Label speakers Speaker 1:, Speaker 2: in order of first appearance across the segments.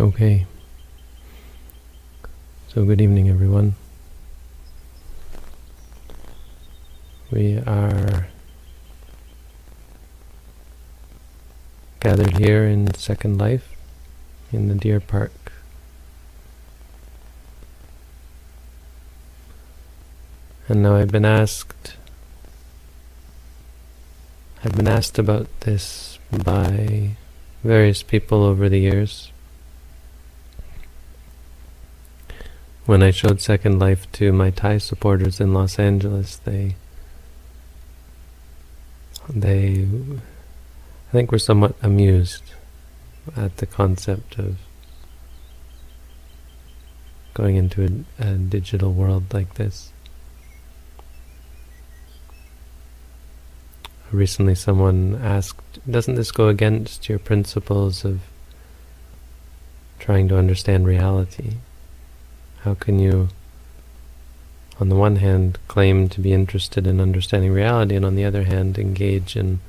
Speaker 1: Okay. So, good evening, everyone. We are gathered here in Second Life in the Deer Park. And now I've been asked I've been asked about this by various people over the years. When I showed Second Life to my Thai supporters in Los Angeles, they they I think were somewhat amused at the concept of going into a, a digital world like this. Recently someone asked, doesn't this go against your principles of trying to understand reality? How can you, on the one hand, claim to be interested in understanding reality, and on the other hand, engage in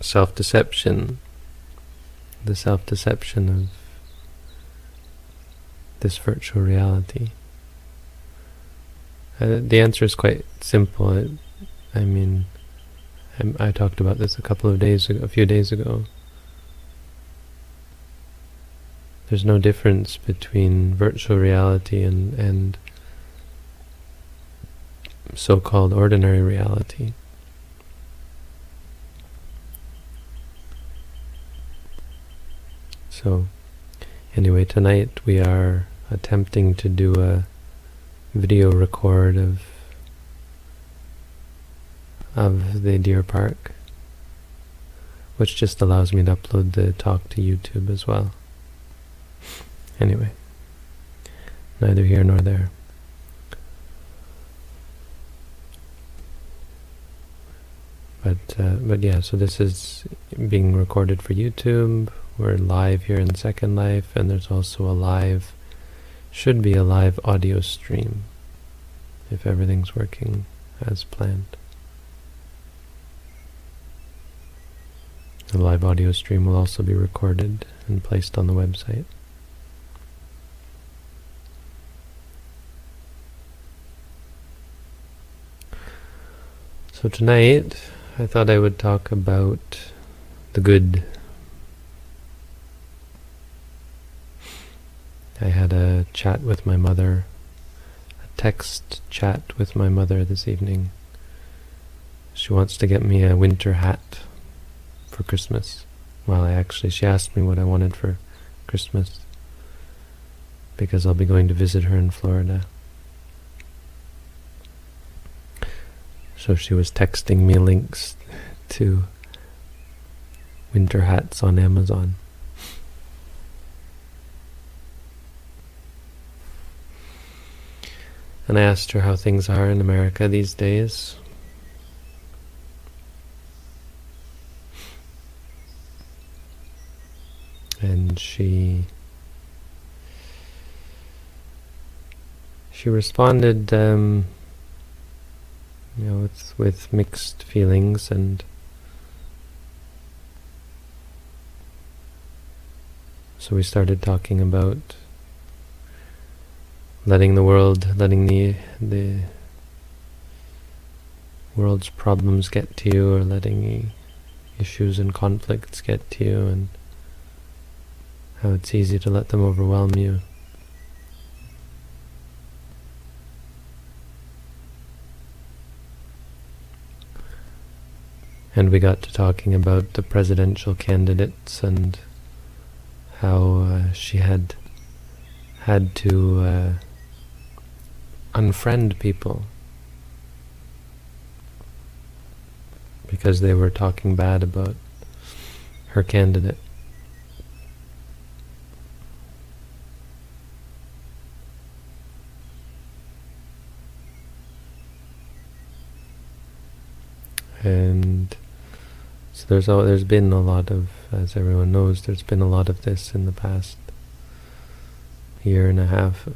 Speaker 1: self-deception, the self-deception of this virtual reality? Uh, the answer is quite simple. It, I mean, I, I, talked about this a couple of days ago, a few days ago. There's no difference between virtual reality and, and so-called ordinary reality. So, anyway, tonight we are attempting to do a video record of of the deer park, which just allows me to upload the talk to YouTube as well. Anyway, neither here nor there. But uh, but yeah, so this is being recorded for YouTube. We're live here in Second Life, and there's also a live should be a live audio stream if everything's working as planned. The live audio stream will also be recorded and placed on the website. So tonight, I thought I would talk about the good I had a chat with my mother, a text chat with my mother this evening. She wants to get me a winter hat for Christmas. Well, I actually, she asked me what I wanted for Christmas because I'll be going to visit her in Florida. So she was texting me links to winter hats on Amazon. And I asked her how things are in America these days. And she she responded, um, you know, with with mixed feelings and so we started talking about letting the world, letting the the world's problems get to you, or letting issues and conflicts get to you, and how it's easy to let them overwhelm you. And we got to talking about the presidential candidates and how uh, she had had to uh, unfriend people because they were talking bad about her candidate. And so there's there's been a lot of, as everyone knows, there's been a lot of this in the past year and a half of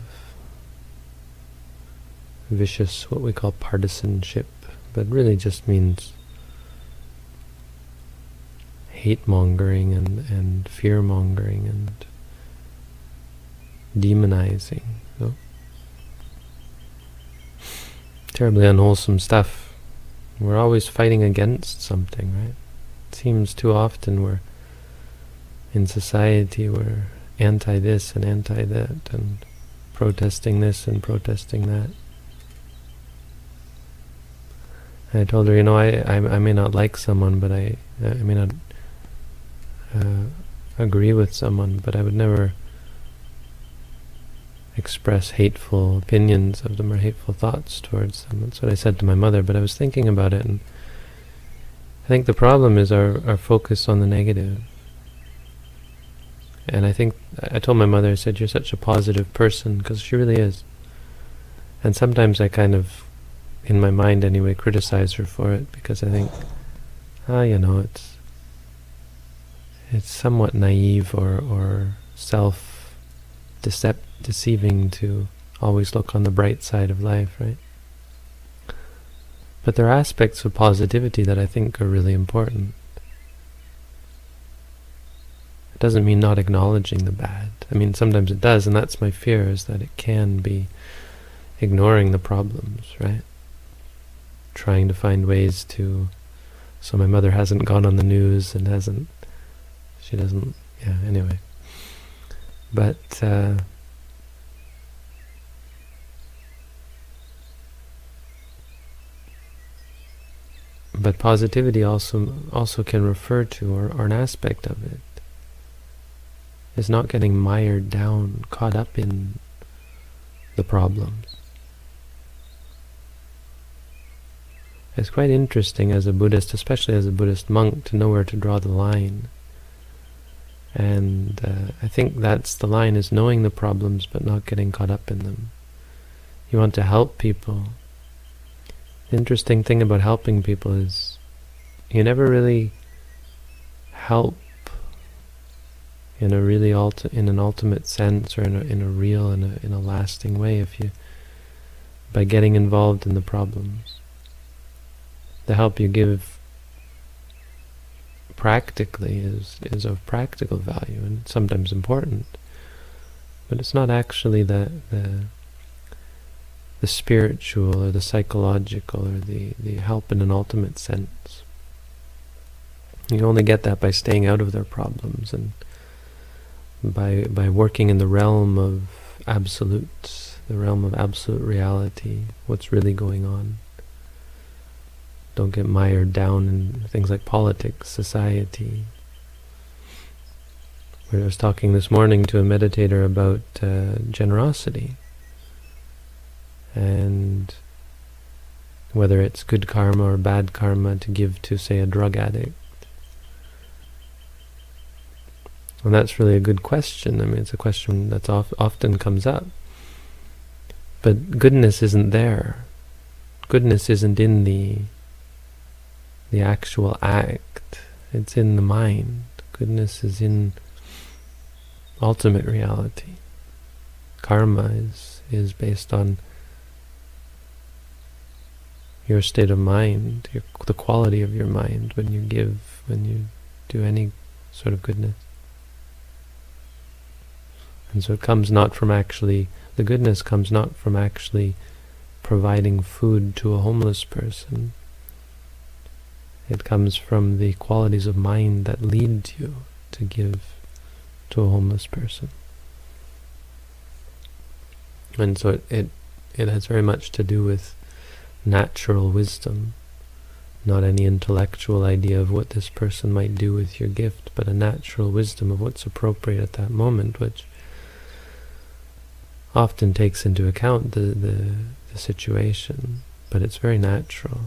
Speaker 1: vicious, what we call partisanship, but really just means hate mongering and, and fear mongering and demonizing. So, terribly unwholesome stuff. We're always fighting against something, right? Seems too often we're in society we're anti this and anti that and protesting this and protesting that. I told her, you know, I, I, I may not like someone, but I I may not uh, agree with someone, but I would never express hateful opinions of them or hateful thoughts towards them. That's what I said to my mother, but I was thinking about it, and I think the problem is our, our focus on the negative. And I think, I told my mother, I said, you're such a positive person, because she really is. And sometimes I kind of, in my mind anyway, criticize her for it, because I think, ah, you know, it's it's somewhat naive or, or self-deceiving to always look on the bright side of life, right? But there are aspects of positivity that I think are really important. It doesn't mean not acknowledging the bad. I mean, sometimes it does, and that's my fear, is that it can be ignoring the problems, right? Trying to find ways to... So my mother hasn't gone on the news and hasn't... She doesn't... Yeah, anyway. But... Uh, but positivity also also can refer to, or, or an aspect of it, is not getting mired down, caught up in the problems. It's quite interesting as a Buddhist, especially as a Buddhist monk, to know where to draw the line. And uh, I think that's the line, is knowing the problems but not getting caught up in them. You want to help people, interesting thing about helping people is you never really help in a really ulti in an ultimate sense or in a, in a real and in, a lasting way if you by getting involved in the problems. The help you give practically is is of practical value and sometimes important, but it's not actually the the the spiritual or the psychological or the, the help in an ultimate sense. You only get that by staying out of their problems and by by working in the realm of absolutes, the realm of absolute reality, what's really going on. Don't get mired down in things like politics, society. I was talking this morning to a meditator about uh, generosity and whether it's good karma or bad karma to give to, say, a drug addict. And that's really a good question. I mean, it's a question that often comes up. But goodness isn't there. Goodness isn't in the the actual act. It's in the mind. Goodness is in ultimate reality. Karma is, is based on your state of mind, your, the quality of your mind when you give, when you do any sort of goodness. And so it comes not from actually, the goodness comes not from actually providing food to a homeless person. It comes from the qualities of mind that lead you to give to a homeless person. And so it, it, it has very much to do with natural wisdom, not any intellectual idea of what this person might do with your gift, but a natural wisdom of what's appropriate at that moment, which often takes into account the, the, the situation, but it's very natural.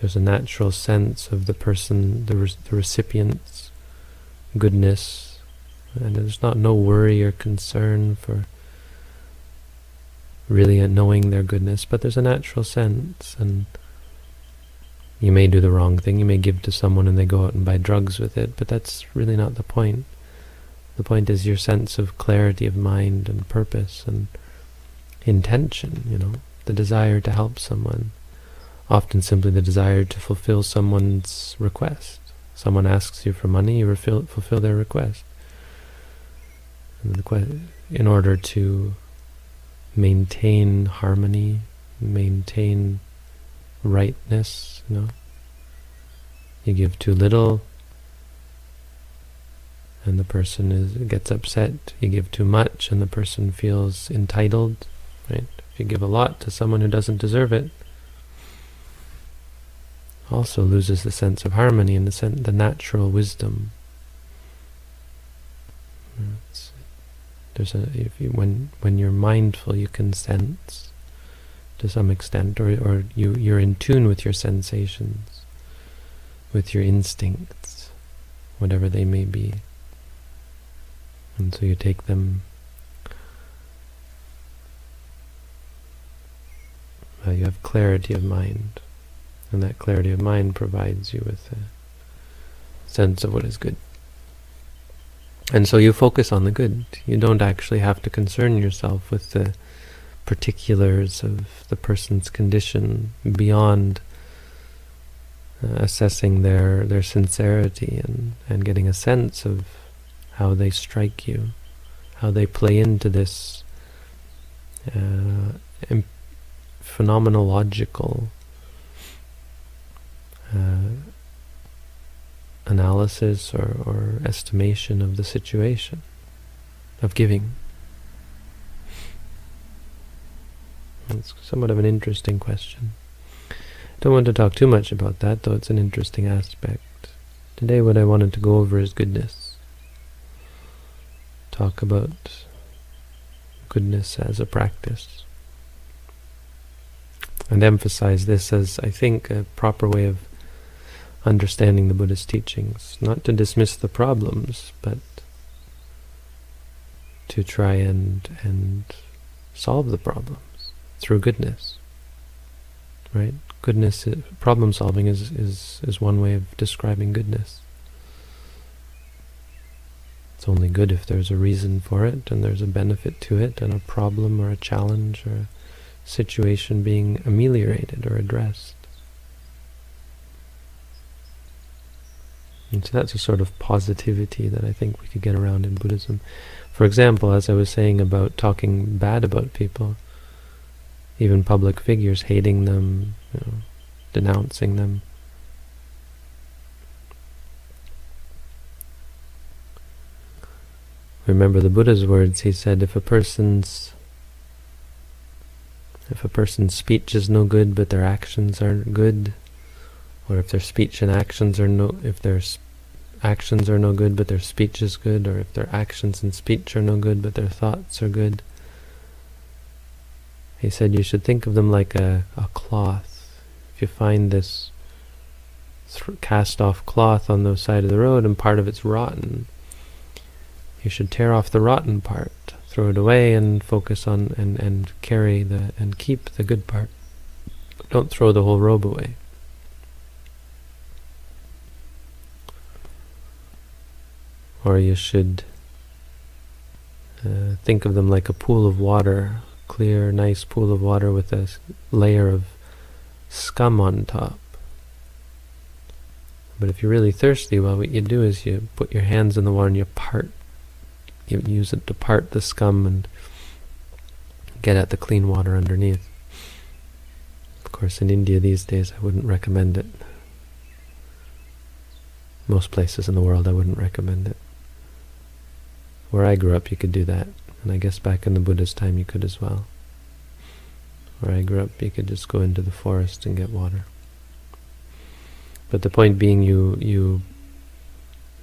Speaker 1: There's a natural sense of the person, the, re the recipient's goodness, and there's not no worry or concern for really knowing their goodness, but there's a natural sense, and you may do the wrong thing, you may give to someone and they go out and buy drugs with it, but that's really not the point. The point is your sense of clarity of mind and purpose and intention, you know, the desire to help someone, often simply the desire to fulfill someone's request, Someone asks you for money, you fulfill, fulfill their request. In order to maintain harmony, maintain rightness, you know, you give too little, and the person is gets upset. You give too much, and the person feels entitled. Right? If you give a lot to someone who doesn't deserve it, also loses the sense of harmony and the, the natural wisdom. It's, there's a if you, when when you're mindful, you can sense to some extent, or or you you're in tune with your sensations, with your instincts, whatever they may be, and so you take them. Uh, you have clarity of mind. And that clarity of mind provides you with a sense of what is good. And so you focus on the good. You don't actually have to concern yourself with the particulars of the person's condition beyond uh, assessing their, their sincerity and, and getting a sense of how they strike you, how they play into this uh, phenomenological uh, analysis or, or estimation of the situation of giving. It's somewhat of an interesting question. Don't want to talk too much about that, though it's an interesting aspect. Today what I wanted to go over is goodness. Talk about goodness as a practice. And emphasize this as, I think, a proper way of understanding the Buddha's teachings. Not to dismiss the problems, but to try and and solve the problems through goodness. Right? Goodness, uh, problem solving is, is, is one way of describing goodness. It's only good if there's a reason for it and there's a benefit to it and a problem or a challenge or a situation being ameliorated or addressed. And so that's a sort of positivity that I think we could get around in Buddhism. For example, as I was saying about talking bad about people, even public figures, hating them, you know, denouncing them. Remember the Buddha's words, he said, if a person's if a person's speech is no good but their actions aren't good, or if their speech and actions are no if their actions are no good but their speech is good, or if their actions and speech are no good but their thoughts are good. He said you should think of them like a, a cloth. If you find this cast off cloth on the side of the road and part of it's rotten, you should tear off the rotten part, throw it away and focus on and, and carry the and keep the good part. Don't throw the whole robe away. Or you should uh, think of them like a pool of water, clear, nice pool of water with a layer of scum on top. But if you're really thirsty, well, what you do is you put your hands in the water and you part, you use it to part the scum and get at the clean water underneath. Of course, in India these days, I wouldn't recommend it. Most places in the world, I wouldn't recommend it. Where I grew up, you could do that. And I guess back in the Buddha's time, you could as well. Where I grew up, you could just go into the forest and get water. But the point being, you you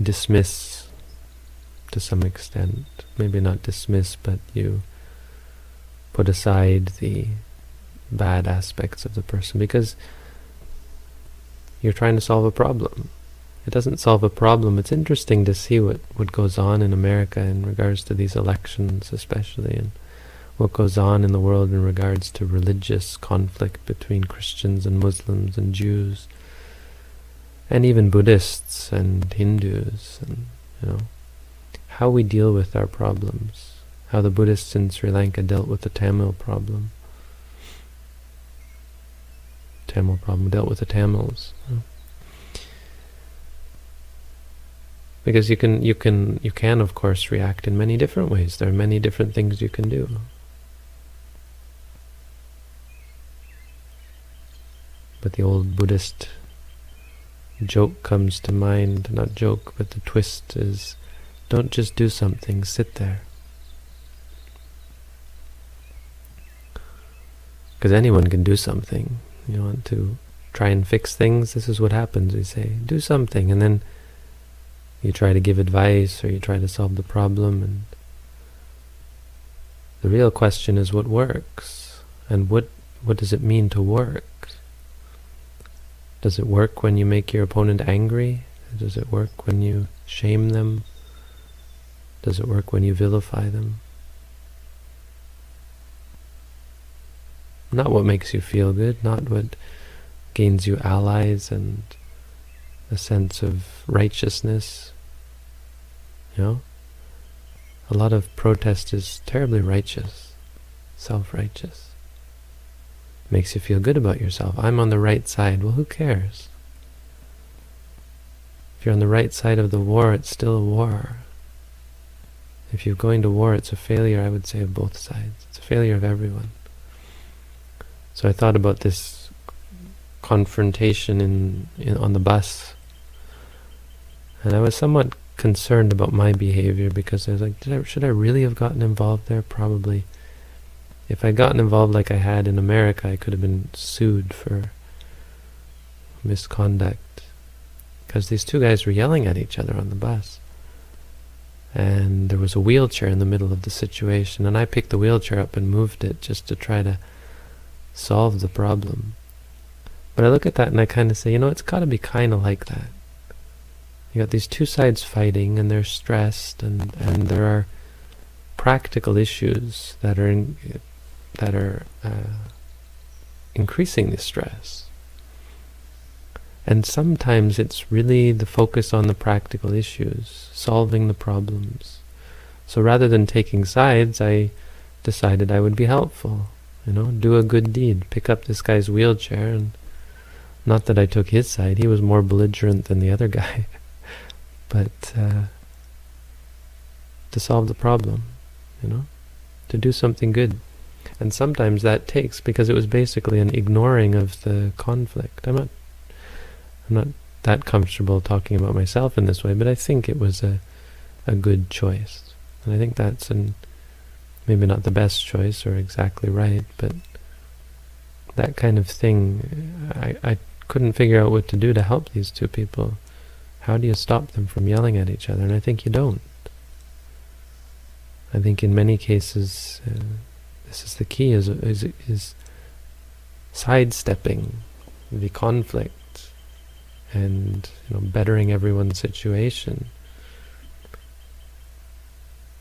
Speaker 1: dismiss to some extent, maybe not dismiss, but you put aside the bad aspects of the person because you're trying to solve a problem it doesn't solve a problem. It's interesting to see what, what goes on in America in regards to these elections especially, and what goes on in the world in regards to religious conflict between Christians and Muslims and Jews, and even Buddhists and Hindus, and you know, how we deal with our problems, how the Buddhists in Sri Lanka dealt with the Tamil problem. Tamil problem dealt with the Tamils. You know Because you can, you can, you can, of course, react in many different ways. There are many different things you can do. But the old Buddhist joke comes to mind, not joke, but the twist is, don't just do something, sit there. Because anyone can do something. You want to try and fix things, this is what happens. We say, do something, and then you try to give advice or you try to solve the problem and the real question is what works and what what does it mean to work? Does it work when you make your opponent angry? Does it work when you shame them? Does it work when you vilify them? Not what makes you feel good not what gains you allies and a sense of righteousness. You know? A lot of protest is terribly righteous, self-righteous. Makes you feel good about yourself. I'm on the right side. Well, who cares? If you're on the right side of the war, it's still a war. If you're going to war, it's a failure, I would say, of both sides. It's a failure of everyone. So I thought about this confrontation in, in on the bus and I was somewhat concerned about my behavior because I was like, I, should I really have gotten involved there? Probably. If I'd gotten involved like I had in America, I could have been sued for misconduct. Because these two guys were yelling at each other on the bus. And there was a wheelchair in the middle of the situation, and I picked the wheelchair up and moved it just to try to solve the problem. But I look at that and I kind of say, you know, it's got to be kind of like that. You got these two sides fighting, and they're stressed, and and there are practical issues that are in, that are uh, increasing the stress. And sometimes it's really the focus on the practical issues, solving the problems. So rather than taking sides, I decided I would be helpful. You know, do a good deed. Pick up this guy's wheelchair and not that I took his side, he was more belligerent than the other guy. but uh, to solve the problem, you know, to do something good. And sometimes that takes because it was basically an ignoring of the conflict. I'm not, I'm not that comfortable talking about myself in this way, but I think it was a, a good choice, and I think that's an maybe not the best choice or exactly right, but that kind of thing, I I couldn't figure out what to do to help these two people. How do you stop them from yelling at each other? And I think you don't. I think in many cases, uh, this is the key, is, is, is sidestepping the conflict and you know bettering everyone's situation.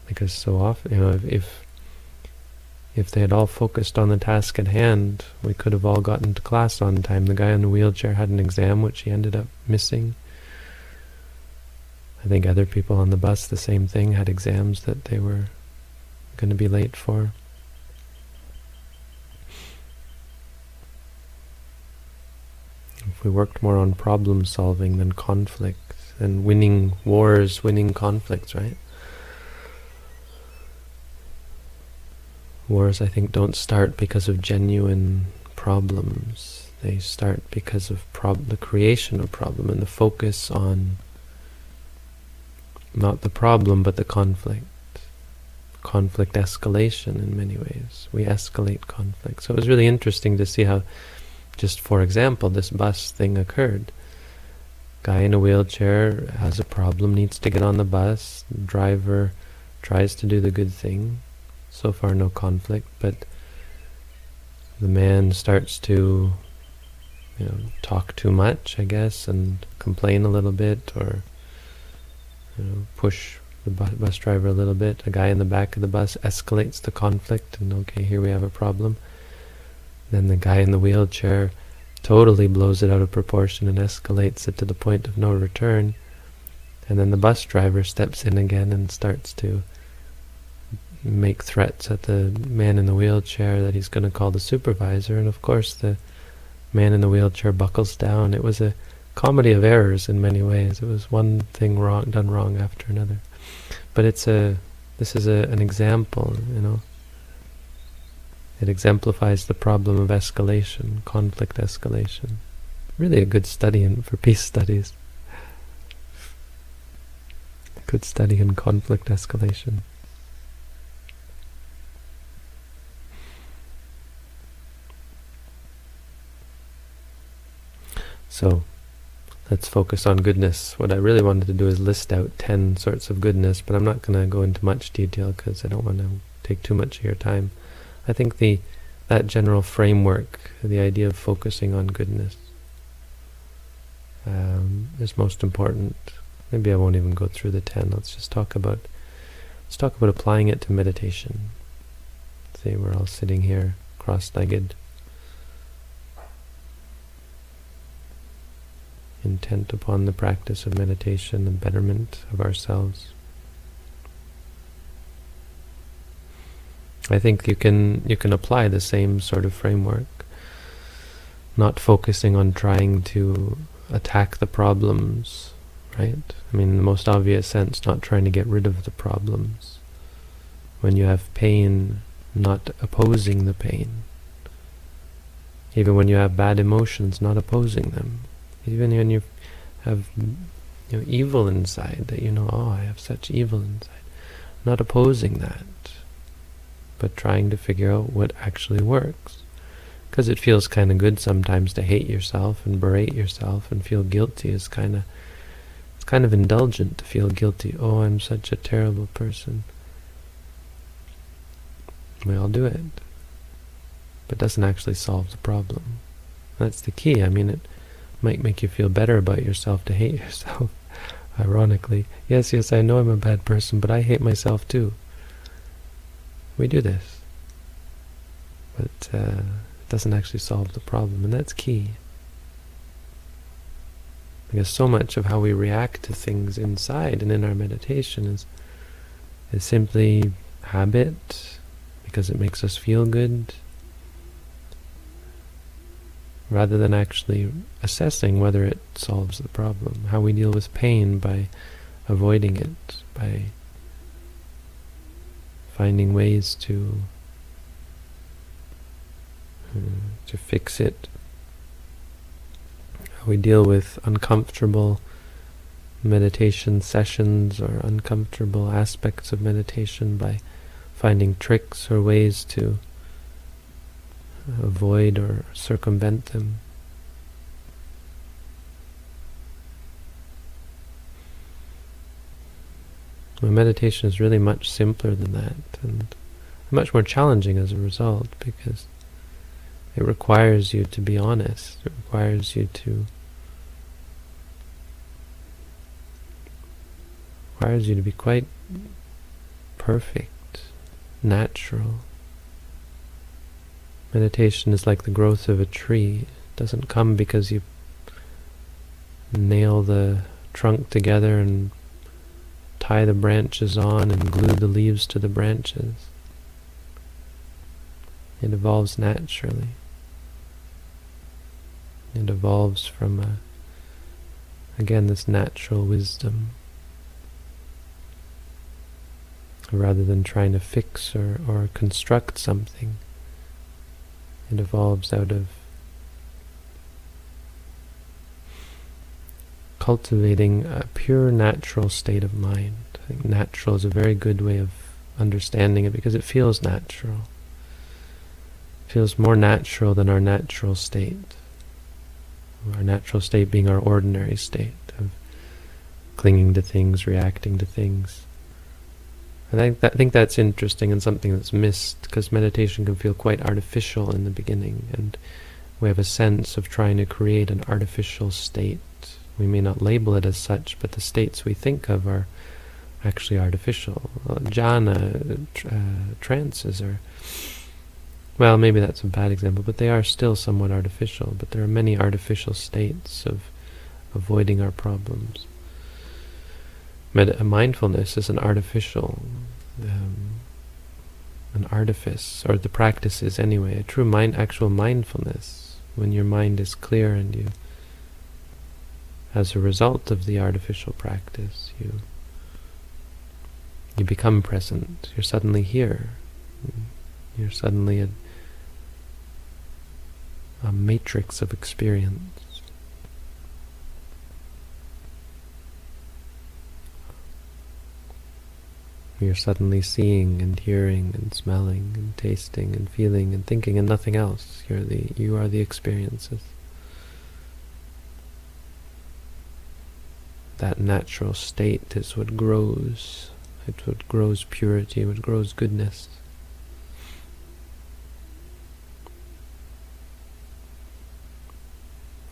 Speaker 1: Because so often, you know, if, if if they had all focused on the task at hand, we could have all gotten to class on time. The guy in the wheelchair had an exam which he ended up missing. I think other people on the bus, the same thing, had exams that they were going to be late for. If we worked more on problem solving than conflict, and winning wars, winning conflicts, right? Wars, I think, don't start because of genuine problems. They start because of the creation of problem and the focus on not the problem, but the conflict. Conflict escalation in many ways. We escalate conflict. So it was really interesting to see how, just for example, this bus thing occurred. Guy in a wheelchair has a problem, needs to get on the bus. Driver tries to do the good thing. So far, no conflict, but the man starts to you know, talk too much, I guess, and complain a little bit, or you know, push the bu bus driver a little bit. A guy in the back of the bus escalates the conflict, and okay, here we have a problem. Then the guy in the wheelchair totally blows it out of proportion and escalates it to the point of no return. And then the bus driver steps in again and starts to make threats at the man in the wheelchair that he's going to call the supervisor. And of course, the man in the wheelchair buckles down. It was a comedy of errors in many ways. It was one thing wrong done wrong after another. But it's a this is a, an example, you know. It exemplifies the problem of escalation, conflict escalation. Really a good study in, for peace studies. Good study in conflict escalation. So, let's focus on goodness. What I really wanted to do is list out 10 sorts of goodness, but I'm not going to go into much detail because I don't want to take too much of your time. I think the that general framework, the idea of focusing on goodness, um, is most important. Maybe I won't even go through the 10. Let's just talk about let's talk about applying it to meditation. Say we're all sitting here cross-legged intent upon the practice of meditation and betterment of ourselves. I think you can you can apply the same sort of framework, not focusing on trying to attack the problems, right? I mean, in the most obvious sense, not trying to get rid of the problems. When you have pain, not opposing the pain. Even when you have bad emotions, not opposing them. Even when you have you know, evil inside, that you know, oh, I have such evil inside. Not opposing that, but trying to figure out what actually works. Because it feels kind of good sometimes to hate yourself and berate yourself and feel guilty is kind of it's kind of indulgent to feel guilty. Oh, I'm such a terrible person. We all do it. But it doesn't actually solve the problem. That's the key. I mean, it might make you feel better about yourself to hate yourself. Ironically. Yes, yes, I know I'm a bad person, but I hate myself too. We do this. But uh, it doesn't actually solve the problem, and that's key. Because so much of how we react to things inside and in our meditation is, is simply habit, because it makes us feel good, rather than actually assessing whether it solves the problem. How we deal with pain by avoiding it, by finding ways to uh, to fix it. How we deal with uncomfortable meditation sessions or uncomfortable aspects of meditation by finding tricks or ways to avoid or circumvent them. My meditation is really much simpler than that and much more challenging as a result because it requires you to be honest. It requires you to requires you to be quite perfect, natural. Meditation is like the growth of a tree. It doesn't come because you nail the trunk together and tie the branches on and glue the leaves to the branches. It evolves naturally. It evolves from, a, again, this natural wisdom. Rather than trying to fix or, or construct something. It evolves out of cultivating a pure natural state of mind. I think natural is a very good way of understanding it because it feels natural. It feels more natural than our natural state. Our natural state being our ordinary state of clinging to things, reacting to things. I think, that, I think that's interesting and something that's missed because meditation can feel quite artificial in the beginning and we have a sense of trying to create an artificial state. We may not label it as such, but the states we think of are actually artificial. Jhana, uh, trances are, well, maybe that's a bad example, but they are still somewhat artificial. But there are many artificial states of avoiding our problems. Med mindfulness is an artificial, um, an artifice, or the practice is anyway, a true mind, actual mindfulness, when your mind is clear and you as a result of the artificial practice, you you become present. You're suddenly here. You're suddenly a, a matrix of experience. You're suddenly seeing and hearing and smelling and tasting and feeling and thinking and nothing else. You're the you are the experiences. That natural state is what grows. It's what grows purity, what grows goodness.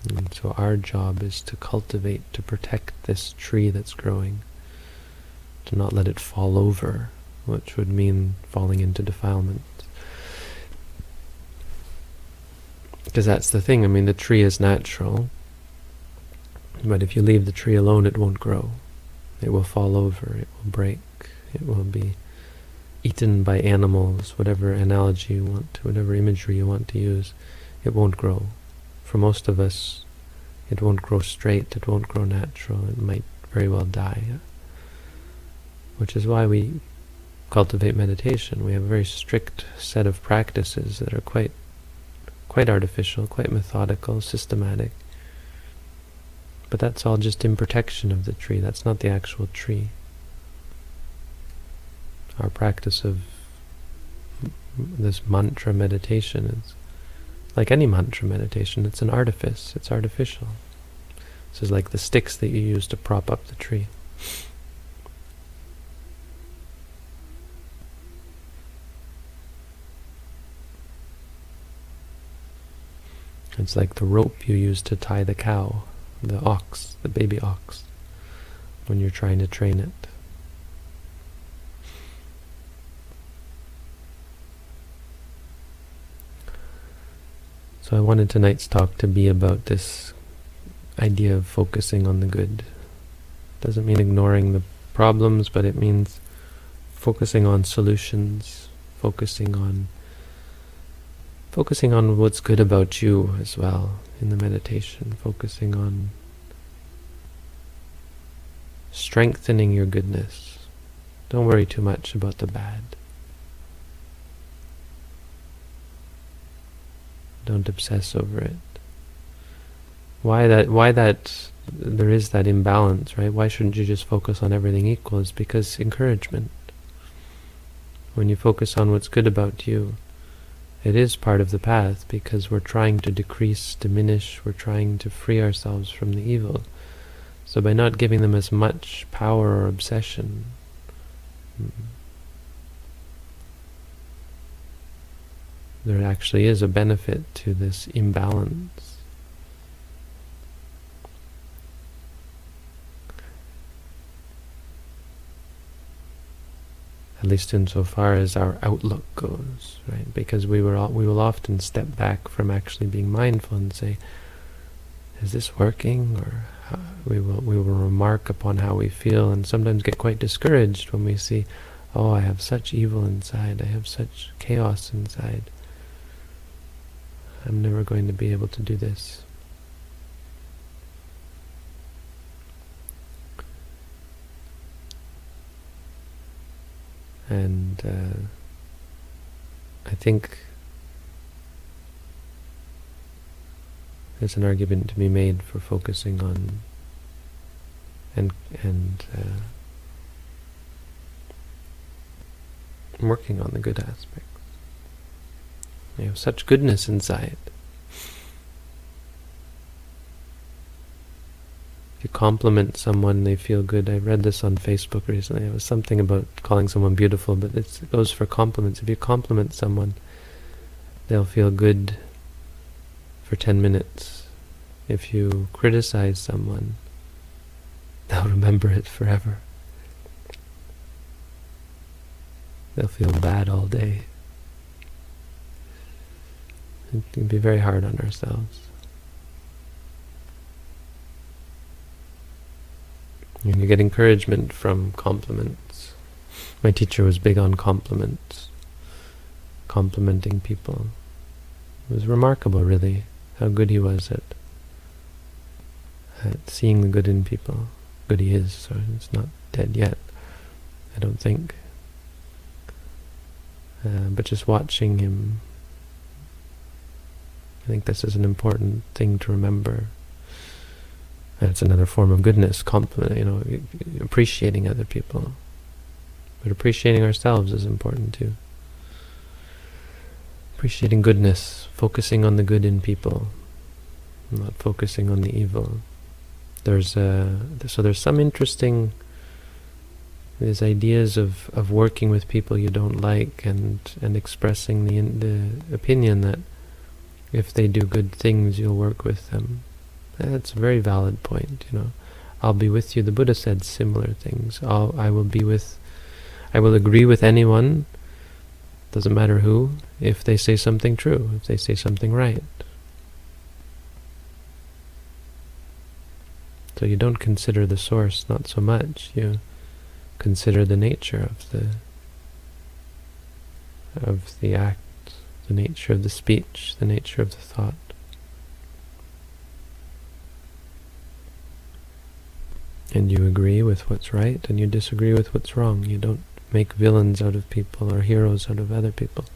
Speaker 1: And so our job is to cultivate, to protect this tree that's growing to not let it fall over, which would mean falling into defilement. Because that's the thing, I mean, the tree is natural, but if you leave the tree alone, it won't grow. It will fall over, it will break, it will be eaten by animals, whatever analogy you want to, whatever imagery you want to use, it won't grow. For most of us, it won't grow straight, it won't grow natural, it might very well die which is why we cultivate meditation. We have a very strict set of practices that are quite quite artificial, quite methodical, systematic. But that's all just in protection of the tree. That's not the actual tree. Our practice of this mantra meditation is like any mantra meditation. It's an artifice. It's artificial. This is like the sticks that you use to prop up the tree. It's like the rope you use to tie the cow, the ox, the baby ox, when you're trying to train it. So I wanted tonight's talk to be about this idea of focusing on the good. Doesn't mean ignoring the problems, but it means focusing on solutions, focusing on focusing on what's good about you as well in the meditation, focusing on strengthening your goodness. Don't worry too much about the bad. Don't obsess over it. Why that why that there is that imbalance, right? Why shouldn't you just focus on everything equal? It's because encouragement. When you focus on what's good about you, it is part of the path because we're trying to decrease, diminish, we're trying to free ourselves from the evil. So by not giving them as much power or obsession, hmm, there actually is a benefit to this imbalance. At least insofar as our outlook goes, right? Because we were all, we will often step back from actually being mindful and say, "Is this working?" Or we will we will remark upon how we feel, and sometimes get quite discouraged when we see, "Oh, I have such evil inside. I have such chaos inside. I'm never going to be able to do this." And uh, I think there's an argument to be made for focusing on and and uh, working on the good aspects. You have such goodness inside. You compliment someone, they feel good. I read this on Facebook recently. It was something about calling someone beautiful, but it goes for compliments. If you compliment someone, they'll feel good for 10 minutes. If you criticize someone, they'll remember it forever. They'll feel bad all day. It can be very hard on ourselves. You get encouragement from compliments. My teacher was big on compliments, complimenting people. It was remarkable, really, how good he was at at seeing the good in people. Good he is, so it's not dead yet, I don't think. Uh, but just watching him, I think this is an important thing to remember. It's another form of goodness, compliment, you know, appreciating other people. But appreciating ourselves is important too. Appreciating goodness, focusing on the good in people, not focusing on the evil. There's uh, a, so there's some interesting these ideas of, of working with people you don't like and and expressing the the opinion that if they do good things you'll work with them. That's a very valid point. You know, I'll be with you. The Buddha said similar things. I'll I will be with, I will agree with anyone doesn't matter who, if they say something true, if they say something right. So you don't consider the source, not so much. You consider the nature of the of the act, the nature of the speech, the nature of the thought. And you agree with what's right, and you disagree with what's wrong. You don't make villains out of people or heroes out of other people.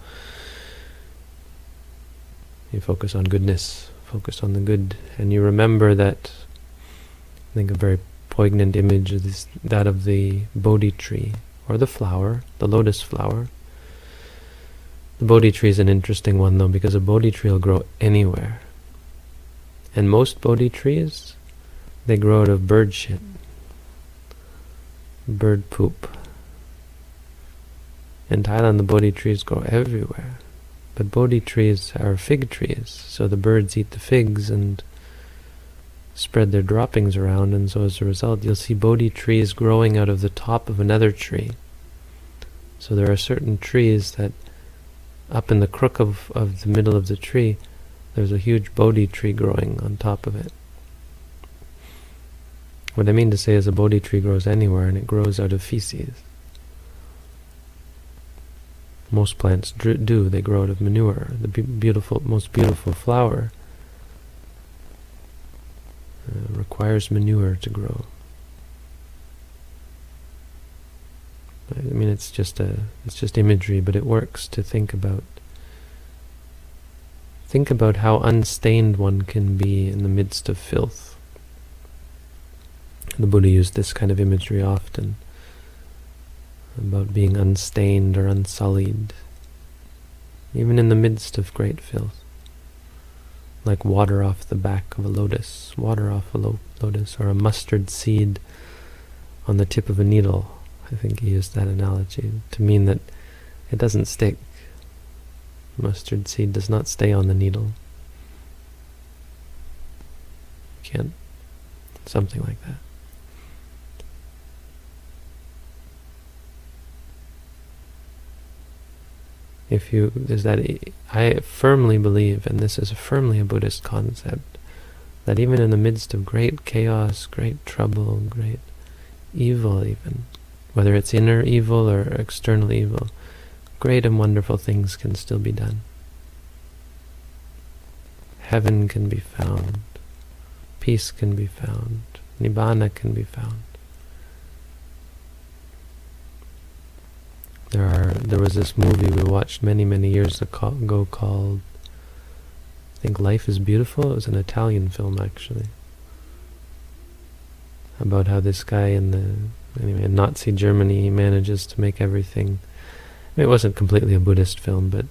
Speaker 1: You focus on goodness, focus on the good, and you remember that, I think a very poignant image is that of the Bodhi tree, or the flower, the lotus flower. The Bodhi tree is an interesting one though, because a Bodhi tree will grow anywhere. And most Bodhi trees, they grow out of bird shit, bird poop. In Thailand, the Bodhi trees grow everywhere. But Bodhi trees are fig trees, so the birds eat the figs and spread their droppings around, and so as a result, you'll see Bodhi trees growing out of the top of another tree. So there are certain trees that, up in the crook of, of the middle of the tree, there's a huge Bodhi tree growing on top of it. What I mean to say is a Bodhi tree grows anywhere, and it grows out of feces. Most plants do. They grow out of manure. The be beautiful, most beautiful flower uh, requires manure to grow. I mean, it's just a, it's just imagery, but it works to think about. Think about how unstained one can be in the midst of filth. The Buddha used this kind of imagery often about being unstained or unsullied, even in the midst of great filth. Like water off the back of a lotus, water off a lo lotus, or a mustard seed on the tip of a needle. I think he used that analogy to mean that it doesn't stick. Mustard seed does not stay on the needle. Can't. Something like that. If you is that I firmly believe, and this is firmly a Buddhist concept, that even in the midst of great chaos, great trouble, great evil even, whether it's inner evil or external evil, great and wonderful things can still be done. Heaven can be found, peace can be found, nibbana can be found. There are there was this movie we watched many many years ago called I think Life is Beautiful. It was an Italian film actually about how this guy in the anyway in Nazi Germany manages to make everything. I mean, it wasn't completely a Buddhist film, but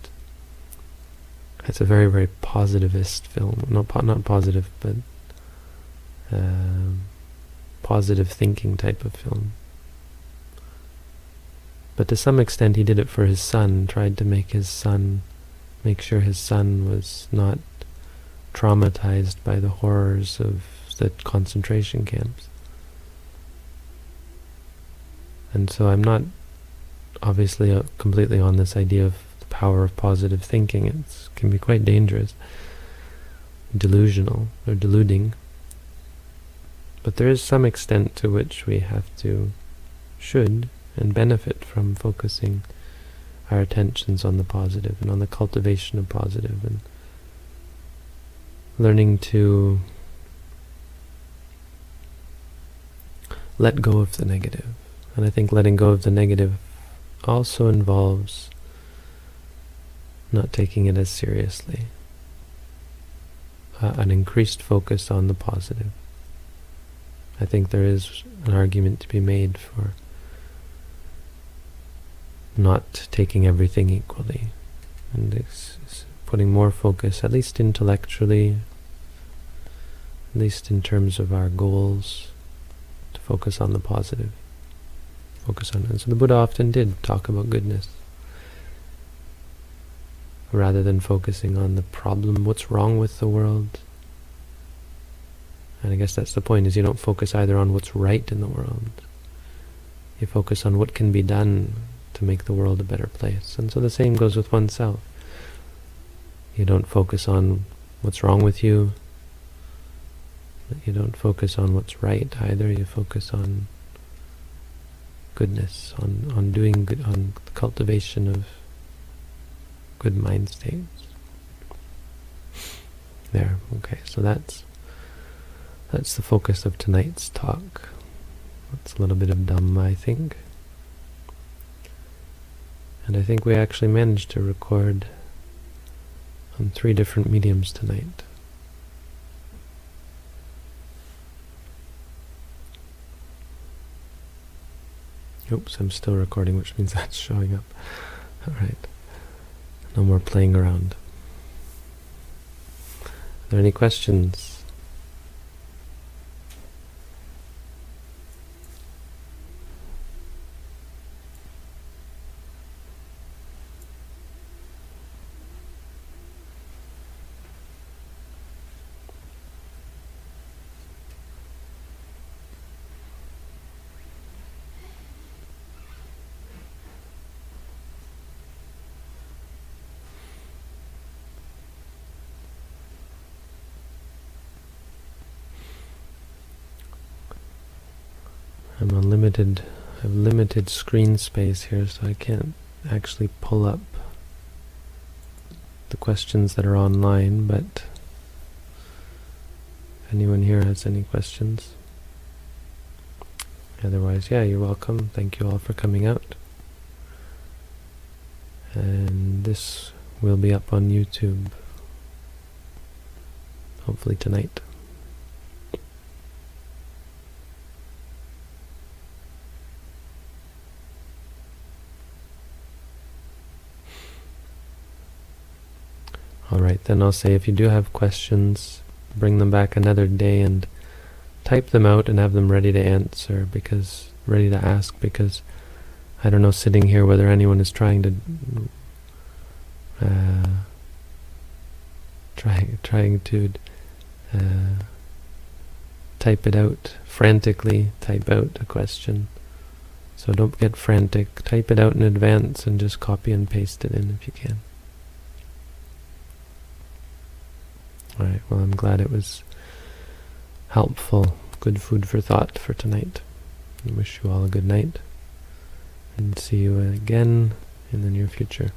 Speaker 1: it's a very very positivist film. No, po not positive, but uh, positive thinking type of film. But to some extent he did it for his son, tried to make his son, make sure his son was not traumatized by the horrors of the concentration camps. And so I'm not obviously uh, completely on this idea of the power of positive thinking. It can be quite dangerous, delusional, or deluding. But there is some extent to which we have to, should, and benefit from focusing our attentions on the positive and on the cultivation of positive and learning to let go of the negative. And I think letting go of the negative also involves not taking it as seriously. Uh, an increased focus on the positive. I think there is an argument to be made for not taking everything equally and putting more focus, at least intellectually, at least in terms of our goals, to focus on the positive. Focus on it. So the Buddha often did talk about goodness rather than focusing on the problem, what's wrong with the world. And I guess that's the point, is you don't focus either on what's right in the world. You focus on what can be done to make the world a better place. And so the same goes with oneself. You don't focus on what's wrong with you. You don't focus on what's right either. You focus on goodness, on, on doing good, on the cultivation of good mind states. There, okay, so that's that's the focus of tonight's talk. That's a little bit of Dhamma, I think. And I think we actually managed to record on three different mediums tonight. Oops, I'm still recording, which means that's showing up. Alright. No more playing around. Are there any questions? I'm on limited, I have limited screen space here, so I can't actually pull up the questions that are online, but if anyone here has any questions. Otherwise, yeah, you're welcome. Thank you all for coming out. And this will be up on YouTube, hopefully tonight. Alright, then I'll say if you do have questions, bring them back another day and type them out and have them ready to answer, because ready to ask, because I don't know sitting here whether anyone is trying to uh, trying trying to uh, type it out frantically type out a question. So don't get frantic. Type it out in advance and just copy and paste it in if you can Alright, well I'm glad it was helpful, good food for thought for tonight. I wish you all a good night, and see you again in the near future.